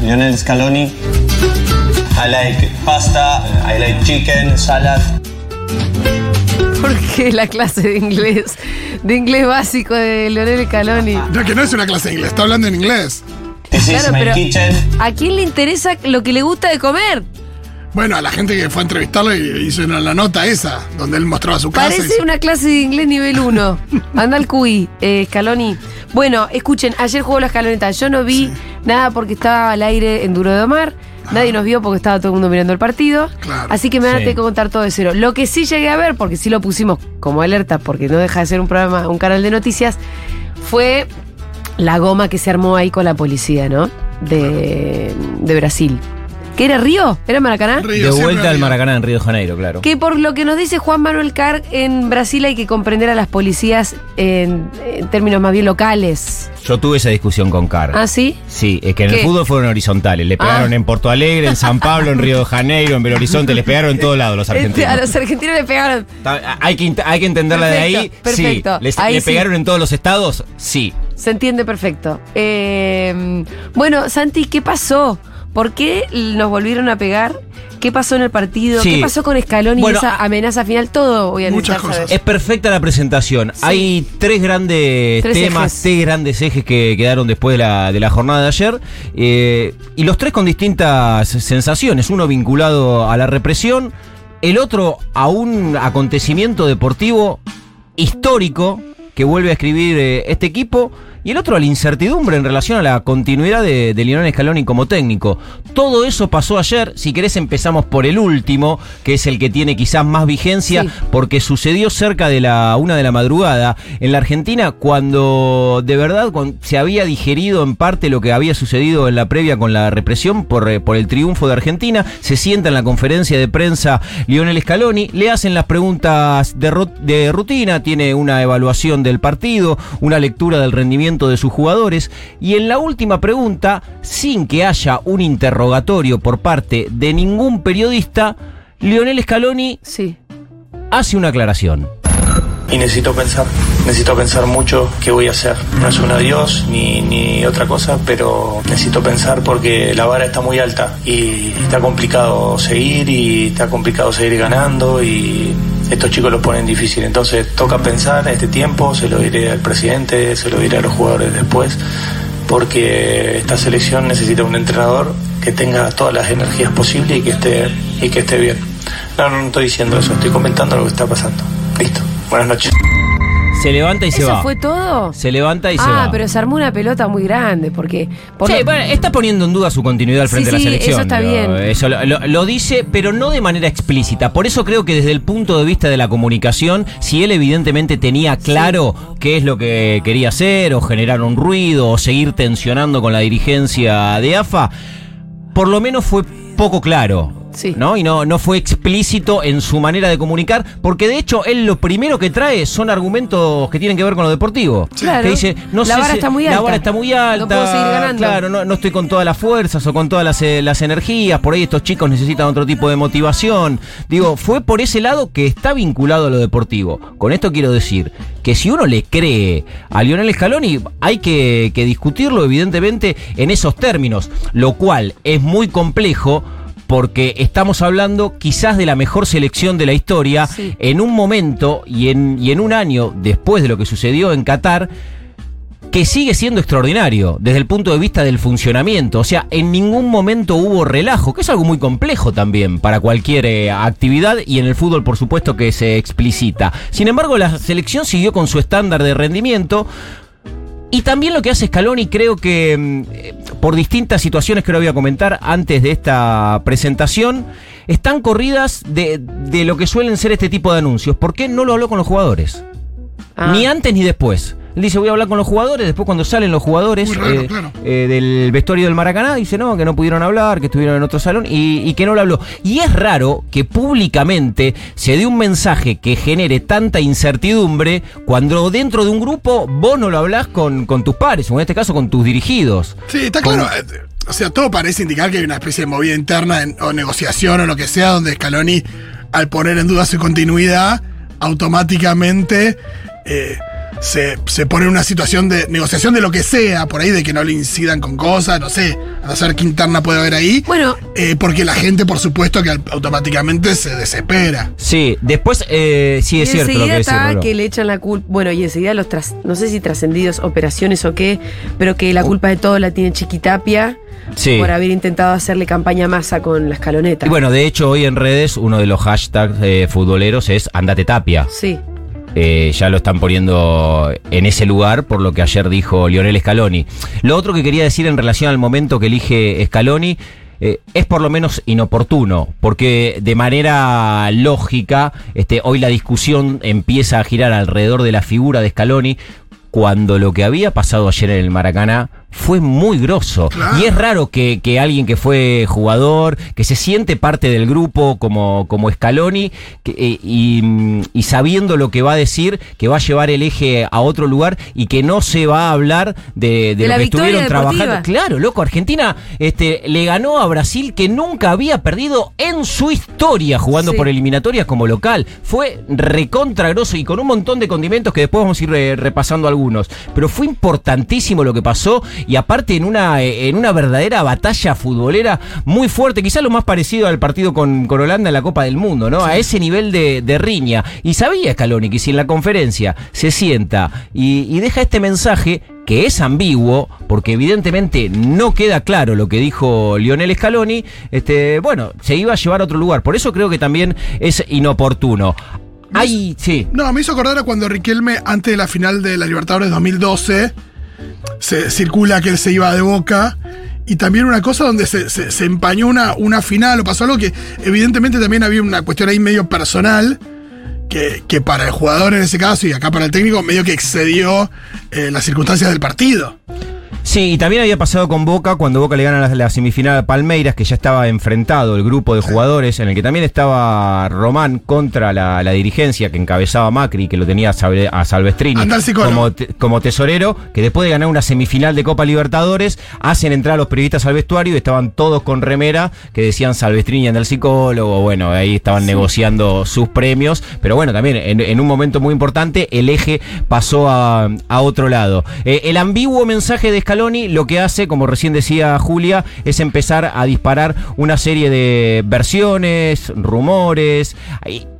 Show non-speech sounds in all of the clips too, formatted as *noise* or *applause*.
I'm Lionel Scaloni. I like pasta, I like chicken, salad. ¿Por qué la clase de inglés? De inglés básico de Leonel Scaloni. No, que no es una clase de inglés, está hablando en inglés. This is Claro, my pero- kitchen. ¿A quién le interesa lo que le gusta de comer? Bueno, a la gente que fue a entrevistarlo y hizo una- la nota esa, donde él mostraba su casa. Parece y- una clase de inglés nivel 1. *laughs* Anda al QI, eh, Scaloni. Bueno, escuchen, ayer jugó la escaloneta. Yo no vi nada porque estaba al aire en Duro de Omar. Nadie nos vio porque estaba todo el mundo mirando el partido. Claro. Así que me van a Sí. tener que contar todo de cero. Lo que sí llegué a ver, porque sí lo pusimos como alerta, porque no deja de ser un programa, un canal de noticias, fue la goma que se armó ahí con la policía, ¿no? De, de Brasil. ¿Qué era Río? ¿Era Maracaná? Río, De vuelta al. Maracaná en Río de Janeiro, claro. Que por lo que nos dice Juan Manuel Carr, en Brasil hay que comprender a las policías en, en términos más bien locales. Yo tuve esa discusión con Car. ¿Ah, sí? Sí, es que en el fútbol fueron horizontales. Le pegaron Ah. en Porto Alegre, en San Pablo, en Río de Janeiro, en Belo Horizonte. Les pegaron en todos lados los Este, argentinos. a los argentinos le pegaron. Hay que, hay que entenderla de ahí. Perfecto, perfecto. Sí. ¿Les- Ahí ¿Le sí. pegaron en todos los estados? Sí. Se entiende perfecto. Eh, bueno, Santi, ¿qué pasó? ¿Por qué nos volvieron a pegar? ¿Qué pasó en el partido? Sí. ¿Qué pasó con Bueno, y esa amenaza final? Todo voy a Muchas cosas. saber. Es perfecta la presentación. Hay tres grandes Tres temas, ejes. tres grandes ejes que quedaron después de la, de la jornada de ayer. eh, y los tres con distintas sensaciones. Uno vinculado a la represión, el otro a un acontecimiento deportivo histórico que vuelve a escribir eh, este equipo. Y el otro la incertidumbre en relación a la continuidad de, de Lionel Scaloni como técnico. Todo eso pasó ayer. Si querés empezamos por el último, que es el que tiene quizás más vigencia, Sí. porque sucedió cerca de la una de la madrugada en la Argentina, cuando de verdad cuando se había digerido en parte lo que había sucedido en la previa con la represión por, eh, por el triunfo de Argentina. Se sienta en la conferencia de prensa Lionel Scaloni, le hacen las preguntas de rutina, tiene una evaluación del partido, una lectura del rendimiento de sus jugadores, y en la última pregunta, sin que haya un interrogatorio por parte de ningún periodista, Lionel Scaloni Sí. hace una aclaración. Y necesito pensar, necesito pensar mucho qué voy a hacer. No es un adiós ni, ni otra cosa, pero necesito pensar porque la vara está muy alta y está complicado seguir y está complicado seguir ganando y estos chicos lo ponen difícil. Entonces toca pensar este tiempo, se lo diré al presidente, se lo diré a los jugadores después, porque esta selección necesita un entrenador que tenga todas las energías posibles y que esté, y que esté bien. No, no, no estoy diciendo eso, estoy comentando lo que está pasando. Listo. Buenas noches. Se levanta y se ¿Eso va. fue todo? Se levanta y se ah, va. pero se armó una pelota muy grande, porque... por Sí, lo- bueno, está poniendo en duda su continuidad al frente Sí, de sí, la selección. eso está bien. Eso lo, lo- lo dice, pero no de manera explícita. Por eso creo que desde el punto de vista de la comunicación, si él evidentemente tenía claro qué es lo que quería hacer, o generar un ruido, o seguir tensionando con la dirigencia de AFA, por lo menos fue poco claro. Sí. ¿No? Y no, no fue explícito en su manera de comunicar, porque de hecho él lo primero que trae son argumentos que tienen que ver con lo deportivo. Claro. Que dice, no La sé vara si- está muy La alta. vara está muy alta. No puedo seguir ganando. Claro, no, no estoy con todas las fuerzas o con todas las, eh, las energías. Por ahí estos chicos necesitan otro tipo de motivación. Digo, fue por ese lado que está vinculado a lo deportivo. Con esto quiero decir que si uno le cree a Lionel Scaloni, hay que, que discutirlo, evidentemente, en esos términos. Lo cual es muy complejo. Porque estamos hablando quizás de la mejor selección de la historia Sí. en un momento y en, y en un año después de lo que sucedió en Qatar, que sigue siendo extraordinario desde el punto de vista del funcionamiento. O sea, en ningún momento hubo relajo, que es algo muy complejo también para cualquier eh, actividad y en el fútbol por supuesto que se explicita. Sin embargo, la selección siguió con su estándar de rendimiento. Y también lo que hace Scaloni, creo que mm, eh, por distintas situaciones que ahora voy a comentar antes de esta presentación, están corridas de, de lo que suelen ser este tipo de anuncios. ¿Por qué no lo habló con los jugadores? Ah. Ni antes ni después. Él dice, voy a hablar con los jugadores, después cuando salen los jugadores raro, eh, claro. eh, del vestuario del Maracaná, dice, no, que no pudieron hablar, que estuvieron en otro salón y, y que no lo habló. Y es raro que públicamente se dé un mensaje que genere tanta incertidumbre cuando dentro de un grupo vos no lo hablás con, con tus pares, o en este caso con tus dirigidos. Sí, está claro. eh, O sea, todo parece indicar que hay una especie de movida interna en- o negociación o lo que sea, donde Scaloni, al poner en duda su continuidad, automáticamente eh, se, se pone en una situación de negociación de lo que sea, por ahí de que no le incidan con cosas, no sé, a ser qué interna puede haber ahí. Bueno, Eh, porque la gente, por supuesto, que automáticamente se desespera. Sí, después eh, sí y es cierto lo enseguida que decís, está que le echan la culpa. Bueno, y enseguida los tras, no sé si trascendidos operaciones o qué, pero que la culpa de todo la tiene Chiquitapia Sí. por haber intentado hacerle campaña a masa con la escaloneta. Y bueno, de hecho, hoy en redes uno de los hashtags eh, futboleros es Andate Tapia. Sí. Eh, ya lo están poniendo en ese lugar por lo que ayer dijo Lionel Scaloni. Lo otro que quería decir en relación al momento que elige Scaloni eh, es por lo menos inoportuno, porque de manera lógica, este, hoy la discusión empieza a girar alrededor de la figura de Scaloni cuando lo que había pasado ayer en el Maracaná fue muy grosso. Claro. Y es raro que, que alguien que fue jugador, que se siente parte del grupo como, como Scaloni, que, eh, y, y sabiendo lo que va a decir, que va a llevar el eje a otro lugar y que no se va a hablar de, de De lo la que estuvieron deportiva. trabajando. Claro, loco, Argentina este, le ganó a Brasil que nunca había perdido en su historia jugando Sí. por eliminatorias como local. Fue recontra grosso y con un montón de condimentos que después vamos a ir eh, repasando algunos. Pero fue importantísimo lo que pasó y aparte en una, eh, en una verdadera batalla futbolera muy fuerte, quizás lo más parecido al partido con, con Holanda en la Copa del Mundo, ¿no? A ese nivel de, de riña. Y sabía Scaloni que si en la conferencia se sienta y, y deja este mensaje que es ambiguo, porque evidentemente no queda claro lo que dijo Lionel Scaloni, este, bueno, se iba a llevar a otro lugar. Por eso creo que también es inoportuno. Hay, sí. No, me hizo acordar a cuando Riquelme, antes de la final de la Libertadores 2012, se circula que él se iba de boca. Y también una cosa donde se, se- empañó una, una final o pasó algo que evidentemente también había una cuestión ahí medio personal. Que, que para el jugador en ese caso y acá para el técnico medio que excedió eh, las circunstancias del partido. Sí, y también había pasado con Boca cuando Boca le gana la, la semifinal a Palmeiras, que ya estaba enfrentado el grupo de jugadores, en el que también estaba Román contra la, la dirigencia que encabezaba Macri, que lo tenía a, Salve- a Salvestrini como, te- como tesorero, que después de ganar una semifinal de Copa Libertadores, hacen entrar a los periodistas al vestuario y estaban todos con remera que decían Salvestrini anda al psicólogo, bueno, ahí estaban negociando sus premios, pero bueno, también en, en un momento muy importante el eje pasó a, a otro lado. Eh, el ambiguo mensaje de Scaloni lo que hace, como recién decía Julia, es empezar a disparar una serie de versiones, rumores,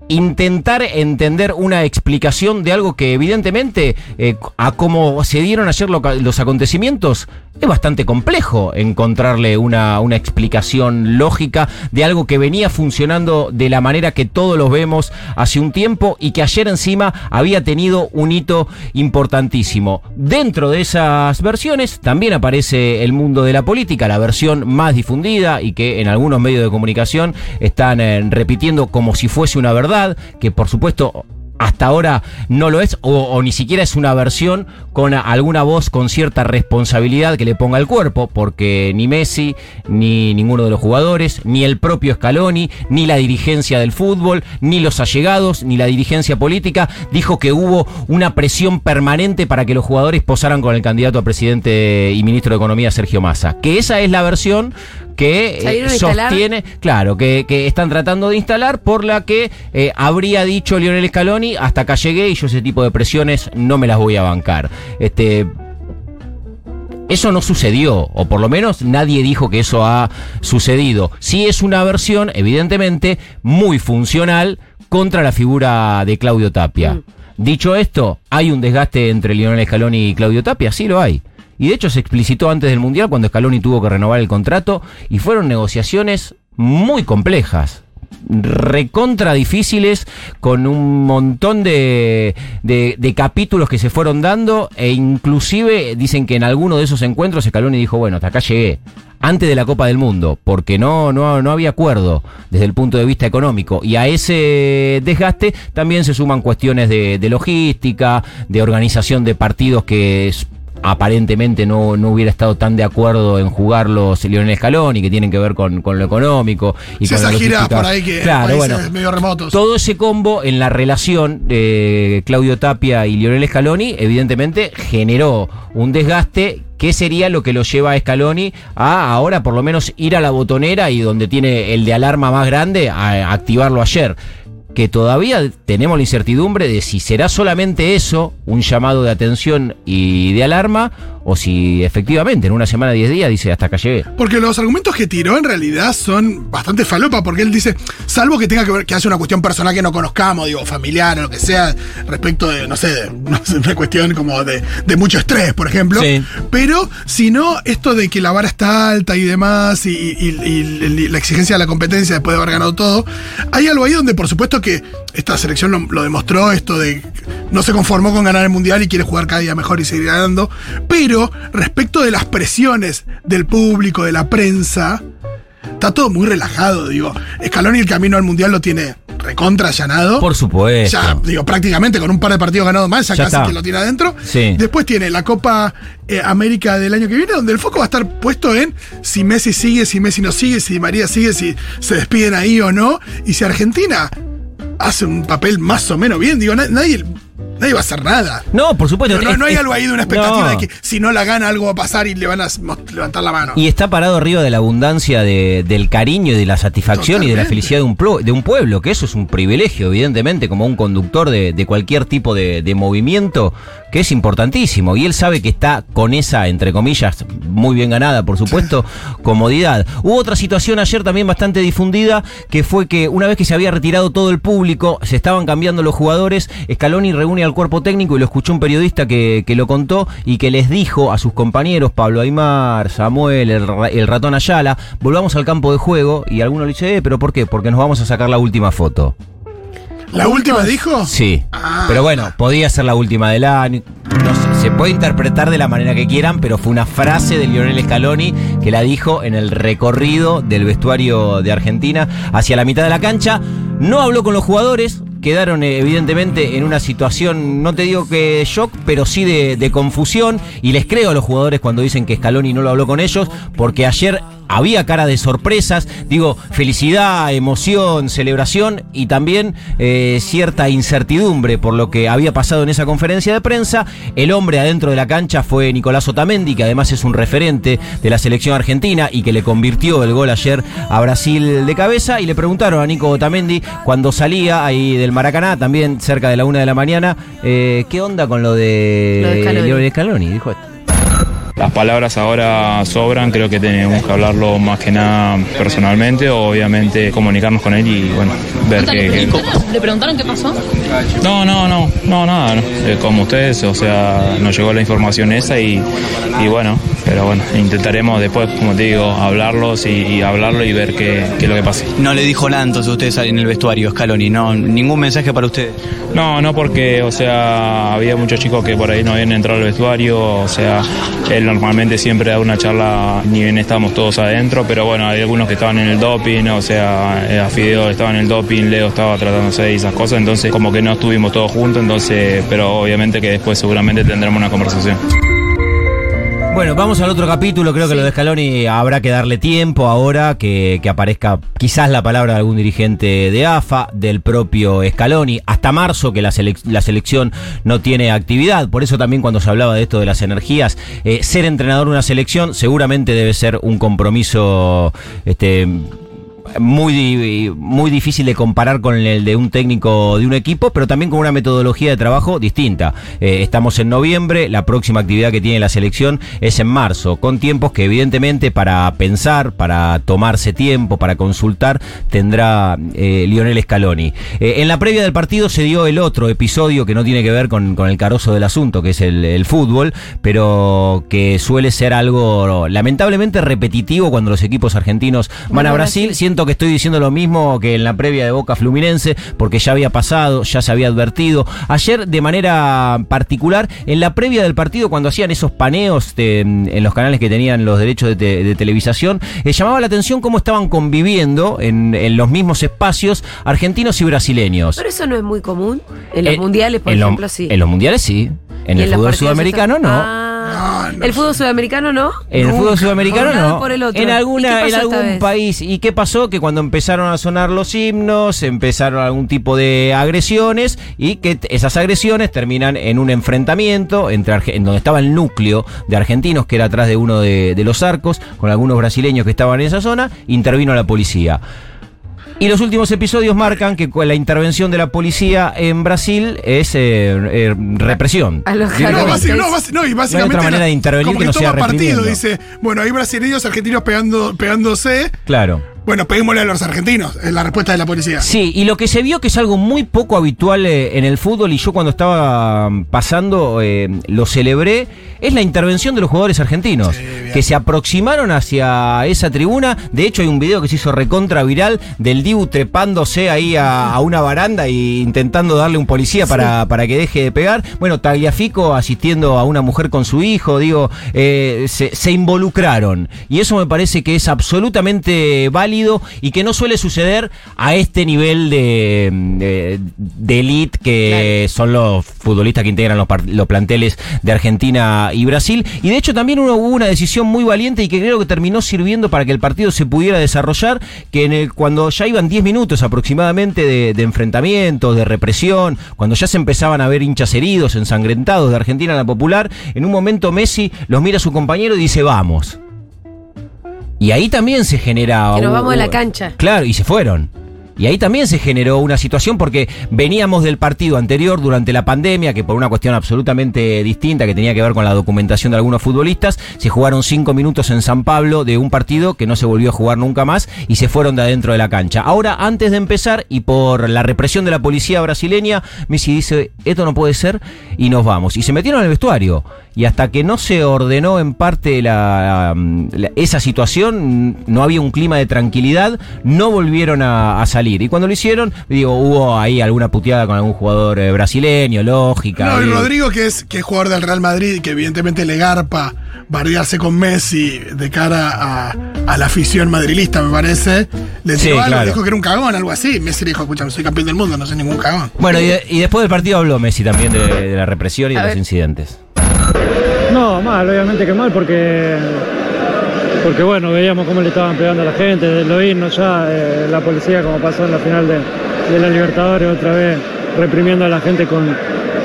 intentar entender una explicación de algo que evidentemente eh, a cómo se dieron ayer lo- los acontecimientos es bastante complejo encontrarle una, una explicación lógica de algo que venía funcionando de la manera que todos los vemos hace un tiempo y que ayer encima había tenido un hito importantísimo. Dentro de esas versiones también aparece el mundo de la política, la versión más difundida y que en algunos medios de comunicación están eh, repitiendo como si fuese una verdad, que por supuesto hasta ahora no lo es, o, ni siquiera es una versión con alguna voz con cierta responsabilidad que le ponga al cuerpo, porque ni Messi, ni ninguno de los jugadores, ni el propio Scaloni, ni la dirigencia del fútbol, ni los allegados, ni la dirigencia política, dijo que hubo una presión permanente para que los jugadores posaran con el candidato a presidente y ministro de Economía, Sergio Massa. Que esa es la versión que ¿Salieron eh, sostiene Claro, que, que están tratando de instalar por la que eh, habría dicho Lionel Scaloni, hasta acá llegué y yo ese tipo de presiones no me las voy a bancar. Este, eso no sucedió, o por lo menos nadie dijo que eso ha sucedido. Sí es una versión, evidentemente, muy funcional contra la figura de Claudio Tapia. Mm. Dicho esto, ¿hay un desgaste entre Lionel Scaloni y Claudio Tapia? Sí lo hay. Y de hecho se explicitó antes del Mundial cuando Scaloni tuvo que renovar el contrato y fueron negociaciones muy complejas recontra difíciles con un montón de, de- capítulos que se fueron dando e inclusive dicen que en alguno de esos encuentros Scaloni dijo bueno hasta acá llegué antes de la Copa del Mundo porque no, no, no había acuerdo desde el punto de vista económico. Y a ese desgaste también se suman cuestiones de, de logística de organización de partidos que aparentemente no, no hubiera estado tan de acuerdo en jugarlos Lionel Scaloni, que tienen que ver con, con lo económico y con por ahí que Claro, bueno, medio remotos. todo ese combo en la relación de Claudio Tapia y Lionel Scaloni, evidentemente generó un desgaste que sería lo que lo lleva a Scaloni a ahora por lo menos ir a la botonera y donde tiene el de alarma más grande a activarlo ayer. Que todavía tenemos la incertidumbre de si será solamente eso, un llamado de atención y de alarma, o si efectivamente en una semana, 10 días, dice hasta acá llegué. Porque los argumentos que tiró en realidad son bastante falopa, porque él dice, salvo que tenga que ver que haya una cuestión personal que no conozcamos, digo, familiar o lo que sea, respecto de, no sé, de, *laughs* no sé, una cuestión como de, de mucho estrés, por ejemplo. Sí. Pero, si no, esto de que la vara está alta y demás, y, y- y la exigencia de la competencia después de haber ganado todo, hay algo ahí donde, por supuesto, que esta selección lo, lo demostró, esto de no se conformó con ganar el mundial y quiere jugar cada día mejor y seguir ganando. Pero, respecto de las presiones del público, de la prensa, está todo muy relajado, digo. Scaloni el camino al mundial lo tiene recontra allanado. Por supuesto. Ya, digo, prácticamente con un par de partidos ganados más, ya, Ya casi está. que lo tiene adentro. Sí. Después tiene la Copa eh, América del año que viene, donde el foco va a estar puesto en si Messi sigue, si Messi no sigue, si María sigue, si se despiden ahí o no. Y si Argentina hace un papel más o menos bien, digo, na- nadie, nadie va a hacer nada. No, por supuesto. No, no, es- no hay es- algo ahí de una expectativa no. de que si no la gana algo va a pasar y le van a levantar la mano. Y está parado arriba de la abundancia de- del cariño y de la satisfacción y de la felicidad de un, plo- de un pueblo, que eso es un privilegio, evidentemente, como un conductor de, de cualquier tipo de, de movimiento, que es importantísimo. Y él sabe que está con esa, entre comillas, muy bien ganada, por supuesto, comodidad. Hubo otra situación ayer también bastante difundida, que fue que una vez que se había retirado todo el público, se estaban cambiando los jugadores, Scaloni reúne al cuerpo técnico y lo escuchó un periodista que, que lo contó y que les dijo a sus compañeros, Pablo Aymar, Samuel, el, ra- el ratón Ayala, volvamos al campo de juego y alguno le dice, eh, pero ¿por qué? Porque nos vamos a sacar la última foto. ¿La última dijo? Sí. Ah. Pero bueno, podía ser la última del año. No sé, se puede interpretar de la manera que quieran, pero fue una frase de Lionel Scaloni que la dijo en el recorrido del vestuario de Argentina hacia la mitad de la cancha. No habló con los jugadores. Quedaron eh, evidentemente en una situación, no te digo que shock, pero sí de, de confusión. Y les creo a los jugadores cuando dicen que Scaloni no lo habló con ellos, porque ayer había cara de sorpresas, digo, felicidad, emoción, celebración y también eh, cierta incertidumbre por lo que había pasado en esa conferencia de prensa. El hombre adentro de la cancha fue Nicolás Otamendi, que además es un referente de la selección argentina y que le convirtió el gol ayer a Brasil de cabeza. Y le preguntaron a Nico Otamendi cuando salía ahí del Maracaná, también cerca de la una de la mañana, eh, ¿qué onda con lo de, Lo de Scaloni. Dijo esto. Las palabras ahora sobran, creo que tenemos que hablarlo más que nada personalmente, o obviamente comunicarnos con él y bueno, ver ¿Le qué... preguntaron, ¿Le preguntaron qué pasó? No, no, no, no, nada, no. Eh, como ustedes, o sea, nos llegó la información esa y, y bueno, pero bueno, intentaremos después, como te digo, hablarlos y, y hablarlo y ver qué, qué es lo que pase. No le dijo nada entonces a ustedes en el vestuario, Scaloni, no, ningún mensaje para ustedes. No, no porque, o sea, había muchos chicos que por ahí no habían entrado al vestuario, o sea, él normalmente siempre da una charla, ni bien estamos todos adentro, pero bueno, hay algunos que estaban en el doping, o sea, eh, a Fideo estaba en el doping, Leo estaba tratándose de esas cosas, entonces como que no estuvimos todos juntos, entonces, pero obviamente que después seguramente tendremos una conversación. Bueno, vamos al otro capítulo. Creo que lo de Scaloni habrá que darle tiempo ahora que, que aparezca quizás la palabra de algún dirigente de AFA, del propio Scaloni, hasta marzo que la, selec- la selección no tiene actividad. Por eso también cuando se hablaba de esto de las energías, eh, ser entrenador de una selección seguramente debe ser un compromiso este, muy, muy difícil de comparar con el de un técnico de un equipo, pero también con una metodología de trabajo distinta. Eh, estamos en noviembre, la próxima actividad que tiene la selección es en marzo, con tiempos que evidentemente para pensar, para tomarse tiempo, para consultar, tendrá eh, Lionel Scaloni. Eh, en la previa del partido se dio el otro episodio que no tiene que ver con, con el carozo del asunto, que es el, el fútbol, pero que suele ser algo lamentablemente repetitivo cuando los equipos argentinos van a Brasil. Brasil. Siento que estoy diciendo lo mismo que en la previa de Boca Fluminense, porque ya había pasado, ya se había advertido. Ayer, de manera particular, en la previa del partido, cuando hacían esos paneos de- en los canales que tenían los derechos de, te- de televisación, eh, llamaba la atención cómo estaban conviviendo en, en los mismos espacios argentinos y brasileños. Pero eso no es muy común. En los Eh, mundiales, por lo- ejemplo, sí. En los mundiales sí. En Y el fútbol sudamericano no. Ah, No, no el fútbol sudamericano no. En el fútbol sudamericano por no. y por el otro. En ¿Y alguna, en algún país. ¿Y qué pasó? Que cuando empezaron a sonar los himnos, empezaron algún tipo de agresiones y que esas agresiones terminan en un enfrentamiento entre Arge- en donde estaba el núcleo de argentinos que era atrás de uno de, de los arcos con algunos brasileños que estaban en esa zona, intervino la policía. Y los últimos episodios marcan que con la intervención de la policía en Brasil es eh, eh, represión. A los. No, no, no, y básicamente. otra manera de intervenir como que no sea toma partido, reprimiendo. dice, bueno, hay brasileños, argentinos pegando, pegándose. Claro. Bueno, peguémosle a los argentinos, es la respuesta de la policía. Sí, y lo que se vio que es algo muy poco habitual eh, en el fútbol y yo cuando estaba mm, pasando eh, lo celebré, es la intervención de los jugadores argentinos, que se aproximaron hacia esa tribuna. De hecho hay un video que se hizo recontra viral del Dibu trepándose ahí a, a una baranda e intentando darle un policía para, para que deje de pegar. Bueno, Tagliafico asistiendo a una mujer con su hijo, digo, eh, se, se involucraron. Y eso me parece que es absolutamente válido y que no suele suceder a este nivel de, de, de elite que son los futbolistas que integran los, los planteles de Argentina y Brasil. Y de hecho también hubo una decisión muy valiente y que creo que terminó sirviendo para que el partido se pudiera desarrollar, que en el, cuando ya iban 10 minutos aproximadamente de, de enfrentamientos, de represión, cuando ya se empezaban a ver hinchas heridos, ensangrentados de Argentina en la popular, en un momento Messi los mira a su compañero y dice vamos. Y ahí también se genera... Que nos vamos de la cancha. Claro, y se fueron. Y ahí también se generó una situación porque veníamos del partido anterior durante la pandemia, que por una cuestión absolutamente distinta, que tenía que ver con la documentación de algunos futbolistas, se jugaron cinco minutos en San Pablo de un partido que no se volvió a jugar nunca más y se fueron de adentro de la cancha. Ahora, antes de empezar y por la represión de la policía brasileña, Messi dice, esto no puede ser y nos vamos. Y se metieron en el vestuario. Y hasta que no se ordenó en parte esa situación, no había un clima de tranquilidad, no volvieron a salir. Y cuando lo hicieron, digo, hubo ahí alguna puteada con algún jugador eh, brasileño, lógica. No, y. Rodrigo, que es, que es jugador del Real Madrid, que evidentemente le garpa bardearse con Messi de cara a, a la afición madrilista, me parece. Le Sí, algo, claro. dijo que era un cagón, algo así. Messi le dijo, escucha, soy campeón del mundo, no soy ningún cagón. Bueno, y, de- y después del partido habló Messi también de, de la represión y de los incidentes. No, mal, obviamente que mal porque, porque bueno, veíamos cómo le estaban pegando a la gente, de lo himnos ya, eh, la policía como pasó en la final de, la Libertadores otra vez reprimiendo a la gente con,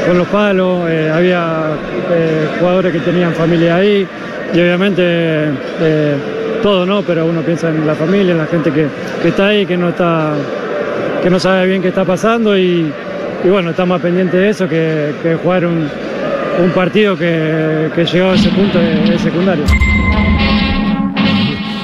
con los palos, eh, había eh, jugadores que tenían familia ahí y obviamente eh, todo, ¿no? Pero uno piensa en la familia, en la gente que, está ahí, que no está que no sabe bien qué está pasando y, bueno, está más pendiente de eso que, jugar un, partido que, que llegó a ese punto de secundario.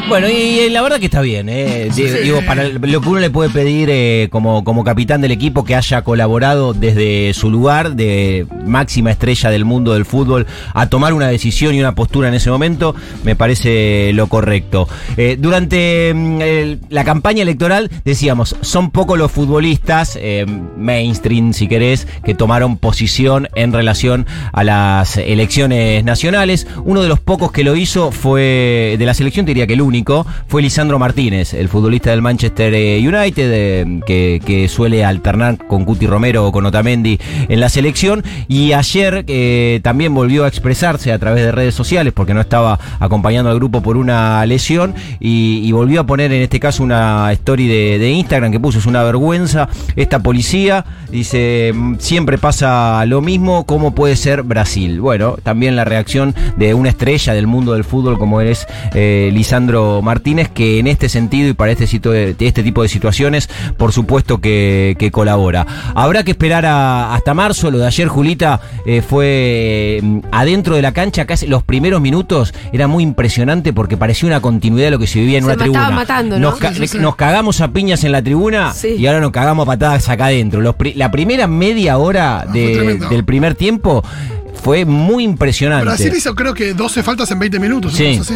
Bueno, y, y la verdad que está bien, ¿eh? *laughs* Di- Digo, para lo que uno le puede pedir eh, como, como capitán del equipo que haya colaborado desde su lugar de máxima estrella del mundo del fútbol a tomar una decisión y una postura en ese momento, me parece lo correcto. Eh, durante mm, el- la campaña electoral decíamos, son pocos los futbolistas, eh, mainstream si querés, que tomaron posición en relación a las elecciones nacionales. Uno de los pocos que lo hizo fue, de la selección te diría que el único, fue Lisandro Martínez, el futbolista del Manchester eh, United, eh, que, suele alternar con Cuti Romero o con Otamendi en la selección. Y ayer eh, también volvió a expresarse a través de redes sociales, porque no estaba acompañando al grupo por una lesión, y, volvió a poner en este caso una story de, de Instagram que puso, es una vergüenza, esta policía, dice, "Mm, siempre pasa lo mismo, ¿cómo puede ser Brasil? Bueno, también la reacción de una estrella del mundo del fútbol como es eh, Lisandro Martínez, que en este sentido y para este, este tipo de situaciones, por supuesto que, que colabora. Habrá que esperar a- hasta marzo, lo de ayer Julita eh, fue mm, adentro de la cancha, casi los primeros minutos era muy impresionante porque parecía una continuidad de lo que se vivía en Se una tribuna. matando, ¿no? nos, ca- Sí, sí. nos cagamos a piñas en la tribuna Sí. y ahora nos cagamos a patadas acá adentro. Los pri- la primera media hora Ah, de- del primer tiempo fue muy impresionante. Brasil hizo creo que 12 faltas en 20 minutos, Sí. así.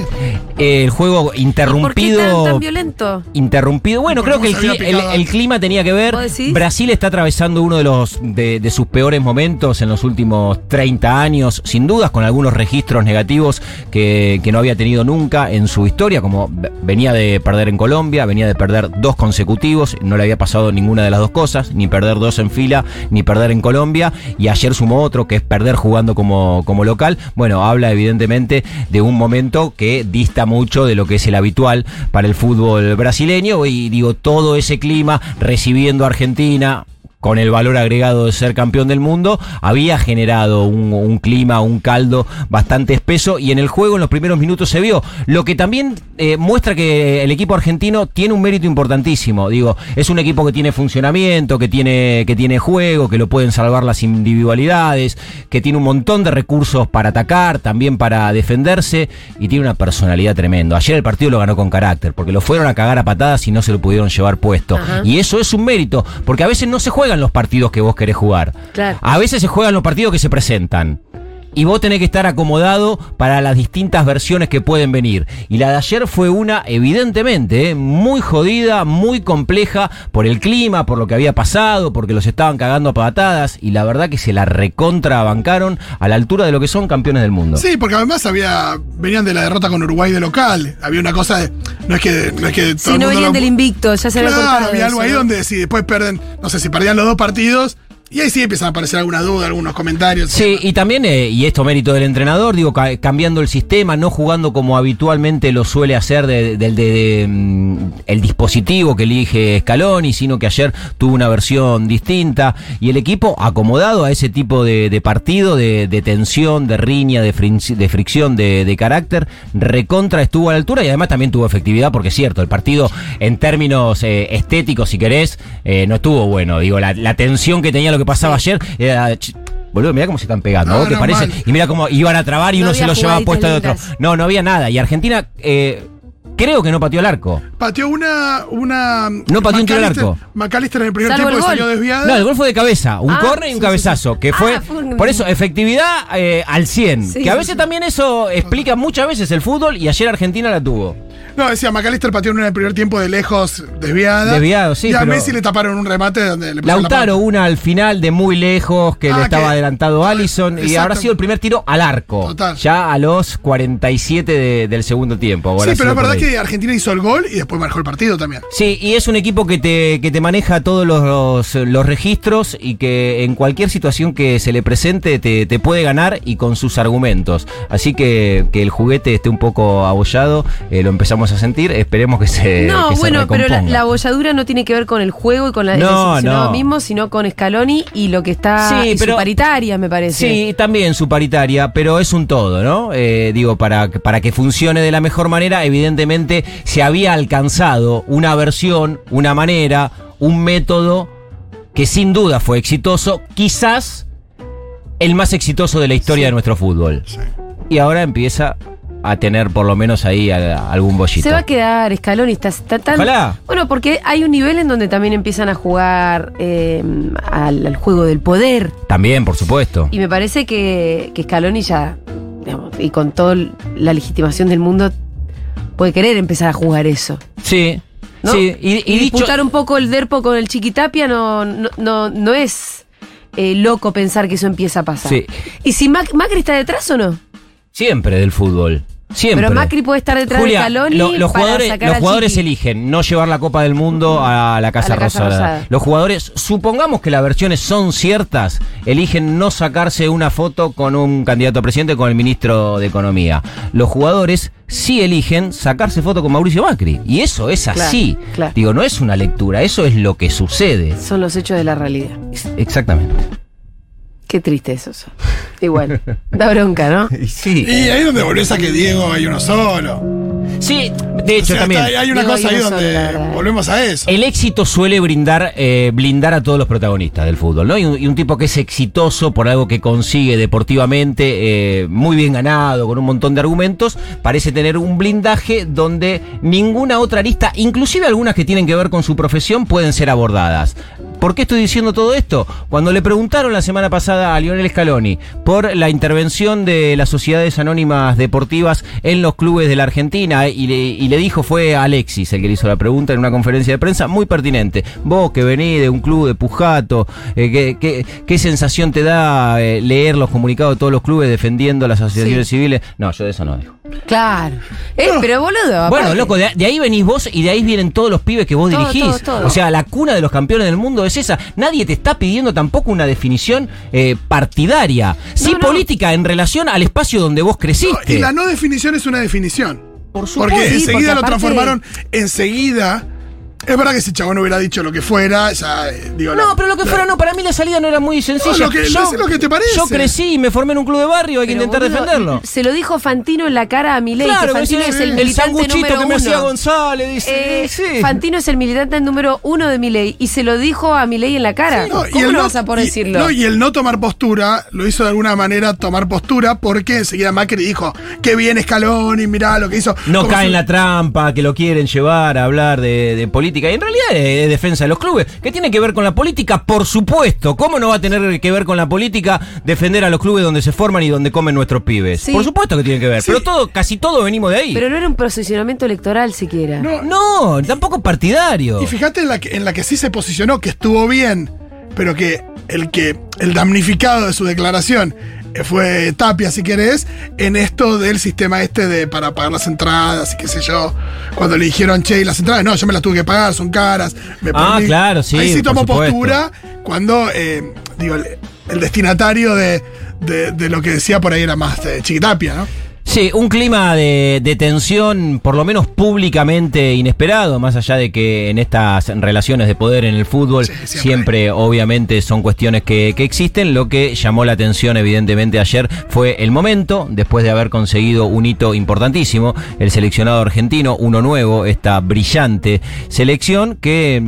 El juego ¿Por qué tan, interrumpido. tan violento? Interrumpido. Bueno, creo que el, cli- clima tenía que ver. Brasil está atravesando uno de los de, de sus peores momentos en los últimos 30 años, sin dudas, con algunos registros negativos que, que no había tenido nunca en su historia, como venía de perder en Colombia, venía de perder dos consecutivos, no le había pasado ninguna de las dos cosas, ni perder dos en fila, ni perder en Colombia, y ayer sumó otro, que es perder jugando como, como local. Bueno, habla evidentemente de un momento que dista mucho de lo que es el habitual para el fútbol brasileño, y digo, todo ese clima recibiendo a Argentina, con el valor agregado de ser campeón del mundo, había generado un, un clima, un caldo bastante espeso y en el juego en los primeros minutos se vio. Lo que también eh, muestra que el equipo argentino tiene un mérito importantísimo. Digo, es un equipo que tiene funcionamiento, que tiene, que tiene juego, que lo pueden salvar las individualidades, que tiene un montón de recursos para atacar, también para defenderse y tiene una personalidad tremenda. Ayer el partido lo ganó con carácter, porque lo fueron a cagar a patadas y no se lo pudieron llevar puesto. Ajá. Y eso es un mérito, porque a veces no se juegan los partidos que vos querés jugar. Claro. A veces se juegan los partidos que se presentan. Y vos tenés que estar acomodado para las distintas versiones que pueden venir. Y la de ayer fue una, evidentemente, eh, muy jodida, muy compleja por el clima, por lo que había pasado, porque los estaban cagando a patadas. Y la verdad que se la recontrabancaron a la altura de lo que son campeones del mundo. Sí, porque además había venían de la derrota con Uruguay de local. Había una cosa de. No es que, no es que todo Sí, el no venían lo- del invicto, ya se había Claro, cortado. había de algo eso, ahí donde si después pierden, no sé, si perdían los dos partidos, y ahí sí empiezan a aparecer algunas dudas, algunos comentarios. Sí, y también, eh, y esto mérito del entrenador, digo, ca- cambiando el sistema, no jugando como habitualmente lo suele hacer del de, mm, el dispositivo que elige Scaloni, sino que ayer tuvo una versión distinta, y el equipo acomodado a ese tipo de, partido, de, tensión, de riña, de, fricción, de, carácter, recontra estuvo a la altura y además también tuvo efectividad, porque es cierto, el partido en términos eh, estéticos, si querés, eh, no estuvo bueno, digo, la, la tensión que tenía lo que pasaba ayer era... Boludo, mira cómo se están pegando, No, ¿vos ¿te no, parece? mal. Y mira cómo iban a trabar y No uno se lo llevaba puesto de otro. No, no había nada. Y Argentina, eh, creo que no pateó el arco. Pateó una. una No pateó un tiro al arco. McAllister en el primer Salvo tiempo el salió gol. desviada. No, el gol fue de cabeza. Un Ah, córner y un sí, cabezazo. sí, Que fue. Ah, fue un- Por eso, efectividad eh, al 100. Sí, que a veces sí. también eso explica muchas veces el fútbol y ayer Argentina la tuvo. No, decía, McAllister pateó una en el primer tiempo de lejos, desviada. Desviado, sí, Y a pero- Messi le taparon un remate donde le la Lautaro, una al final de muy lejos, que Ah, le estaba que- adelantado Allison, y habrá sido el primer tiro al arco. Total. Ya a los 47 de- del segundo tiempo. Sí, pero es por verdad ahí. Que Argentina hizo el gol y después manejó el partido también. Sí, y es un equipo que te, que te maneja todos los, los, los registros y que en cualquier situación que se le presente te, te puede ganar y con sus argumentos. Así que que el juguete esté un poco abollado, eh, lo empezamos a sentir, esperemos que se No, que se bueno, pero la, recomponga. la bolladura no tiene que ver con el juego y con la No, no. mismo, sino con Scaloni y lo que está Sí, su paritaria, me parece. Sí, también su paritaria, pero es un todo, ¿no? Eh, digo, para, para que funcione de la mejor manera, evidentemente se había alcanzado una versión, una manera, un método que sin duda fue exitoso, quizás el más exitoso de la historia de nuestro fútbol. Y ahora empieza a tener por lo menos ahí algún bollito. Se va a quedar Scaloni, está, está tan. Ojalá. Bueno, porque hay un nivel en donde también empiezan a jugar eh, al, al juego del poder. También, por supuesto. Y me parece que, que Scaloni ya, digamos, y con toda la legitimación del mundo, puede querer empezar a jugar eso. Sí. ¿no? Sí, y, disputar un poco el derpo con el Chiquitapia no, no, no, no es eh, loco pensar que eso empieza a pasar. Sí. ¿Y si Mac- Macri está detrás o no? siempre del fútbol. Siempre. Pero Macri puede estar detrás Julia, de Scaloni lo- los para jugadores, sacar los jugadores Chiqui. eligen no llevar la Copa del Mundo a la Casa, A la Casa Rosada. Rosada. Los jugadores, supongamos que las versiones son ciertas, eligen no sacarse una foto con un candidato a presidente con el ministro de Economía. Los jugadores sí eligen sacarse foto con Mauricio Macri. Y eso es Claro, así. claro. Digo, no es una lectura, eso es lo que sucede. Son los hechos de la realidad. Exactamente. Qué triste eso. son. Igual. da bronca, ¿no? *laughs* Sí. Y ahí es donde volvés a que Diego hay uno solo. Sí, de O hecho sea, también. hay una Diego cosa hay ahí solo, donde volvemos a eso. El éxito suele brindar, eh, blindar a todos los protagonistas del fútbol, ¿no? Y un, y un tipo que es exitoso por algo que consigue deportivamente, eh, muy bien ganado, con un montón de argumentos, parece tener un blindaje donde ninguna otra lista, inclusive algunas que tienen que ver con su profesión, pueden ser abordadas. ¿Por qué estoy diciendo todo esto? Cuando le preguntaron la semana pasada a Lionel Scaloni por la intervención de las sociedades anónimas deportivas en los clubes de la Argentina eh, y le, y le dijo fue Alexis el que le hizo la pregunta en una conferencia de prensa muy pertinente. Vos que venís de un club de Pujato, eh, ¿qué, qué, qué sensación te da eh, leer los comunicados de todos los clubes defendiendo las asociaciones Sí. civiles? No, yo de eso no digo. Claro. Eh, pero boludo. Bueno, aparte- loco, de, de ahí venís vos y de ahí vienen todos los pibes que vos Todo, dirigís. todo, todo. O sea, la cuna de los campeones del mundo es esa. Nadie te está pidiendo tampoco una definición eh, partidaria, sí No, no. política en relación al espacio donde vos creciste. Y la no definición es una definición. Por supuesto. Porque Sí, enseguida porque lo transformaron enseguida Es verdad que si chabón hubiera dicho lo que fuera, ya eh, digo. No, la- pero lo que la- fuera no, para mí la salida no era muy sencilla. No, lo que- decí lo que te parece. Yo crecí y me formé en un club de barrio, hay que Pero, intentar boludo, defenderlo. Se lo dijo Fantino en la cara a Milei, Claro, que Fantino es el el militante sanguchito número que me hacía. González, dice. Eh, sí. Fantino es el militante número uno de Milei y se lo dijo a Milei en la cara. No, y ¿Cómo el no vas a poder y- decirlo? no, y el no tomar postura lo hizo de alguna manera tomar postura porque enseguida Macri dijo, qué bien Scaloni, mirá lo que hizo. No cae en la trampa, que lo quieren llevar a hablar de, de política. Y en realidad es defensa de los clubes. ¿Qué tiene que ver con la política? Por supuesto. ¿Cómo no va a tener que ver con la política defender a los clubes donde se forman y donde comen nuestros pibes? Sí. Por supuesto que tiene que ver. Sí. Pero todo, casi todo venimos de ahí. Pero no era un posicionamiento electoral siquiera. No, no, tampoco partidario. Y fíjate en la, que, en la que sí se posicionó, que estuvo bien, pero que el que el damnificado de su declaración fue Tapia, si querés, en esto del sistema este de para pagar las entradas y qué sé yo. Cuando le dijeron, che, y las entradas, no, yo me las tuve que pagar, son caras. me Ah, permí". claro, sí, Ahí sí tomó postura cuando, eh, digo, el, el destinatario de, de- de lo que decía por ahí era más eh, Chiquitapia, ¿no? Sí, un clima de, de tensión, por lo menos públicamente inesperado, más allá de que en estas relaciones de poder en el fútbol Sí, siempre. siempre, obviamente son cuestiones que, que existen. Lo que llamó la atención evidentemente ayer fue el momento, después de haber conseguido un hito importantísimo, el seleccionado argentino, uno nuevo, esta brillante selección que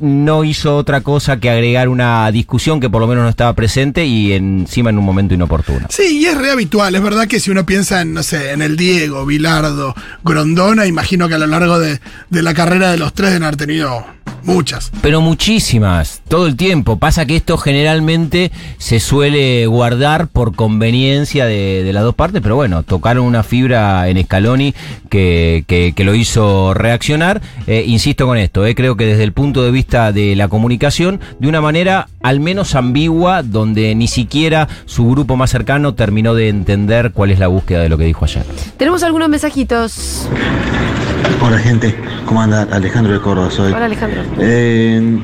no hizo otra cosa que agregar una discusión que por lo menos no estaba presente y encima en un momento inoportuno. Sí, y es re habitual. Es verdad que si uno piensa en, no sé, en el Diego, Bilardo, Grondona, imagino que a lo largo de, de la carrera de los tres deben haber tenido muchas. Pero muchísimas, todo el tiempo. Pasa que esto generalmente se suele guardar por conveniencia de, de las dos partes, pero bueno, tocaron una fibra en Scaloni que, que, que lo hizo reaccionar. Eh, insisto con esto, eh, creo que desde el punto de vista de la comunicación, de una manera al menos ambigua, donde ni siquiera su grupo más cercano terminó de entender cuál es la búsqueda de lo que dijo ayer. Tenemos algunos mensajitos. Hola gente, ¿cómo anda? Alejandro de Córdoba soy. Hola Alejandro. Eh,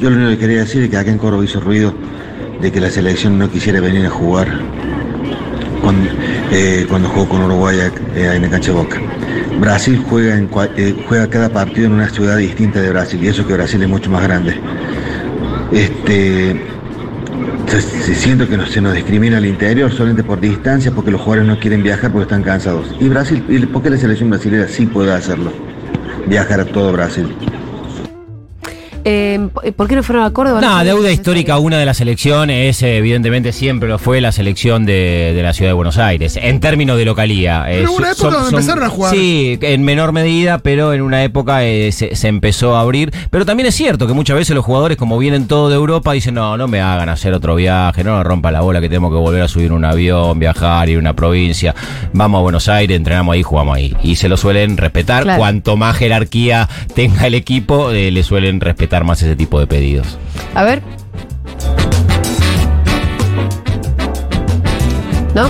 yo lo único que quería decir es que acá en Córdoba hizo ruido de que la selección no quisiera venir a jugar cuando, eh, cuando jugó con Uruguay eh, en el cancha Boca. Brasil juega, eh, juega cada partido en una ciudad distinta de Brasil y eso que Brasil es mucho más grande. Este, se, se siento que no, se nos discrimina al interior solamente por distancia porque los jugadores no quieren viajar porque están cansados. Y Brasil, y ¿por qué la selección brasileña sí puede hacerlo? Viajar a todo Brasil. Eh, ¿Por qué no fueron a Córdoba? No, deuda histórica, una de las elecciones, eh, evidentemente siempre lo fue la selección de, de la ciudad de Buenos Aires, en términos de localía. eh, Pero hubo una son- época donde son- empezaron a jugar. Sí, en menor medida, pero en una época eh, se, se empezó a abrir. Pero también es cierto que muchas veces los jugadores, como vienen todos de Europa, dicen, no, no me hagan hacer otro viaje, no me rompa la bola que tenemos que volver a subir un avión, viajar, ir a una provincia. Vamos a Buenos Aires, entrenamos ahí, jugamos ahí. Y se lo suelen respetar. Claro. Cuanto más jerarquía tenga el equipo, eh, le suelen respetar más ese tipo de pedidos. A ver. ¿No?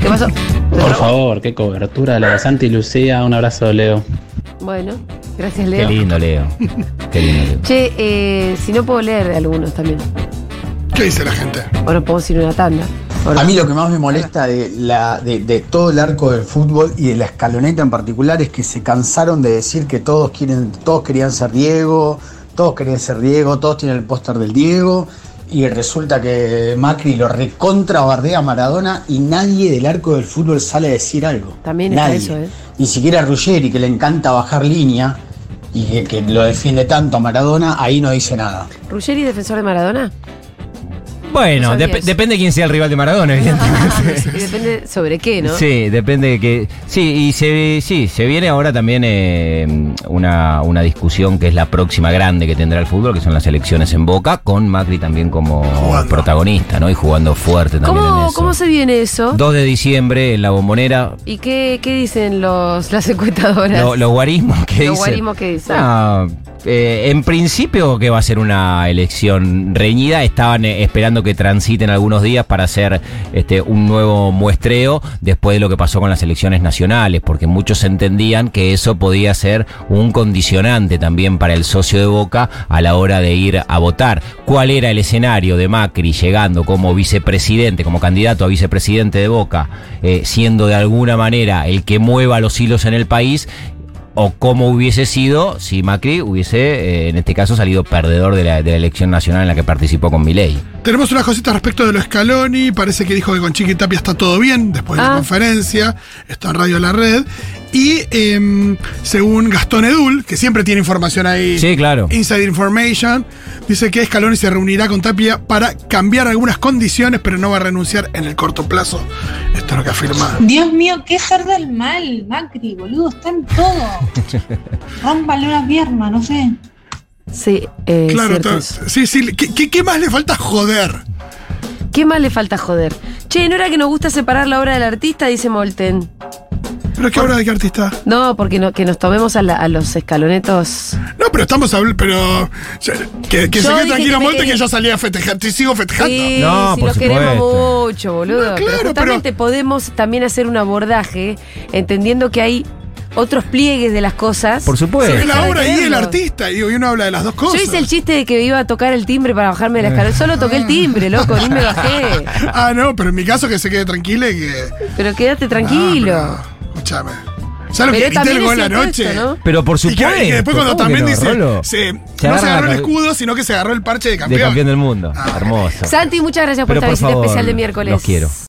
¿Qué pasó? Por favor, qué cobertura la de Santi Lucía. Un abrazo, Leo. Bueno, gracias Qué Leo. lindo, Leo. Qué lindo, Leo. Che, eh, si no puedo leer algunos también. ¿Qué dice la gente? Bueno, podemos ir a una tanda. A mí lo que más me molesta de, la, de, de todo el arco del fútbol y de la escaloneta en particular es que se cansaron de decir que todos quieren, todos querían ser Diego, todos querían ser Diego, todos tienen el póster del Diego y resulta que Macri lo recontra bardea a Maradona y nadie del arco del fútbol sale a decir algo. También está eso, ¿eh? Ni siquiera Ruggeri, que le encanta bajar línea y que, que lo defiende tanto a Maradona, ahí no dice nada. ¿Ruggeri, defensor de Maradona? Bueno, No dep- depende quién sea el rival de Maradona, evidentemente. *laughs* Y depende sobre qué, ¿no? Sí, depende de que. Sí, y se, sí, se viene ahora también eh, una, una discusión que es la próxima grande que tendrá el fútbol, que son las elecciones en Boca, con Macri también como Jugando. protagonista, ¿no? Y jugando fuerte también en ¿Cómo, eso. ¿Cómo se viene eso? 2 de diciembre en la bombonera. ¿Y qué, qué dicen los, las encuestadoras? Lo- Los guarismos que Los dicen. guarismos que dicen. No, eh, en principio que va a ser una elección reñida, estaban eh, esperando que transiten algunos días para hacer este un nuevo muestreo después de lo que pasó con las elecciones nacionales, porque muchos entendían que eso podía ser un condicionante también para el socio de Boca a la hora de ir a votar. ¿Cuál era el escenario de Macri llegando como vicepresidente, como candidato a vicepresidente de Boca, eh, siendo de alguna manera el que mueva los hilos en el país? O cómo hubiese sido si Macri hubiese, eh, en este caso, salido perdedor de la, de la elección nacional en la que participó con Milei. Tenemos unas cositas respecto de lo Scaloni. Parece que dijo que con Chiqui Tapia está todo bien después de la Ah. conferencia. Está en Radio La Red. Y em, según Gastón Edul, que siempre tiene información ahí. Sí, claro. Inside Information. Dice que Scaloni se reunirá con Tapia para cambiar algunas condiciones, pero no va a renunciar en el corto plazo. Esto es lo que afirma. Dios mío, qué ser del mal, Macri, boludo, está en todo. Rómpale una pierna, no sé. Sí, eh, claro, cierto to- eso. sí, sí. ¿qué, qué, qué más le falta joder? ¿Qué más le falta joder? Che, ¿no era que nos gusta separar la obra del artista? Dice Molten. ¿Pero qué obra de qué artista? No, porque no, que nos tomemos a, la- a los escalonetos. No, pero estamos hablando. Pero. Que, que se Yo quede dije tranquilo, que me Monte, que yo salía a festejar. Te sigo festejando. Sí, No, sí, por los queremos mucho, boludo. No, pero claro, justamente podemos también hacer un abordaje entendiendo que hay otros pliegues de las cosas. Por supuesto. Es la obra y el artista. Y uno habla de las dos cosas. Yo hice el chiste de que iba a tocar el timbre para bajarme de la escalera. Solo toqué el timbre, loco, ni me bajé. *laughs* Ah, no, pero en mi caso que se quede tranquila y que. Pero quédate tranquilo. Ah, pero, escúchame. ¿Sabes lo Pero que grité el es gol cierto anoche? esto, ¿no? Pero por Y que, supuesto. y que después cuando ¿cómo también no, dice, Rolo? se- Se no se agarró la el escudo, sino que se agarró el parche de De campeón. campeón del mundo. Ah, Hermoso. Santi, muchas gracias por Pero esta por visita favor, especial de miércoles. los quiero.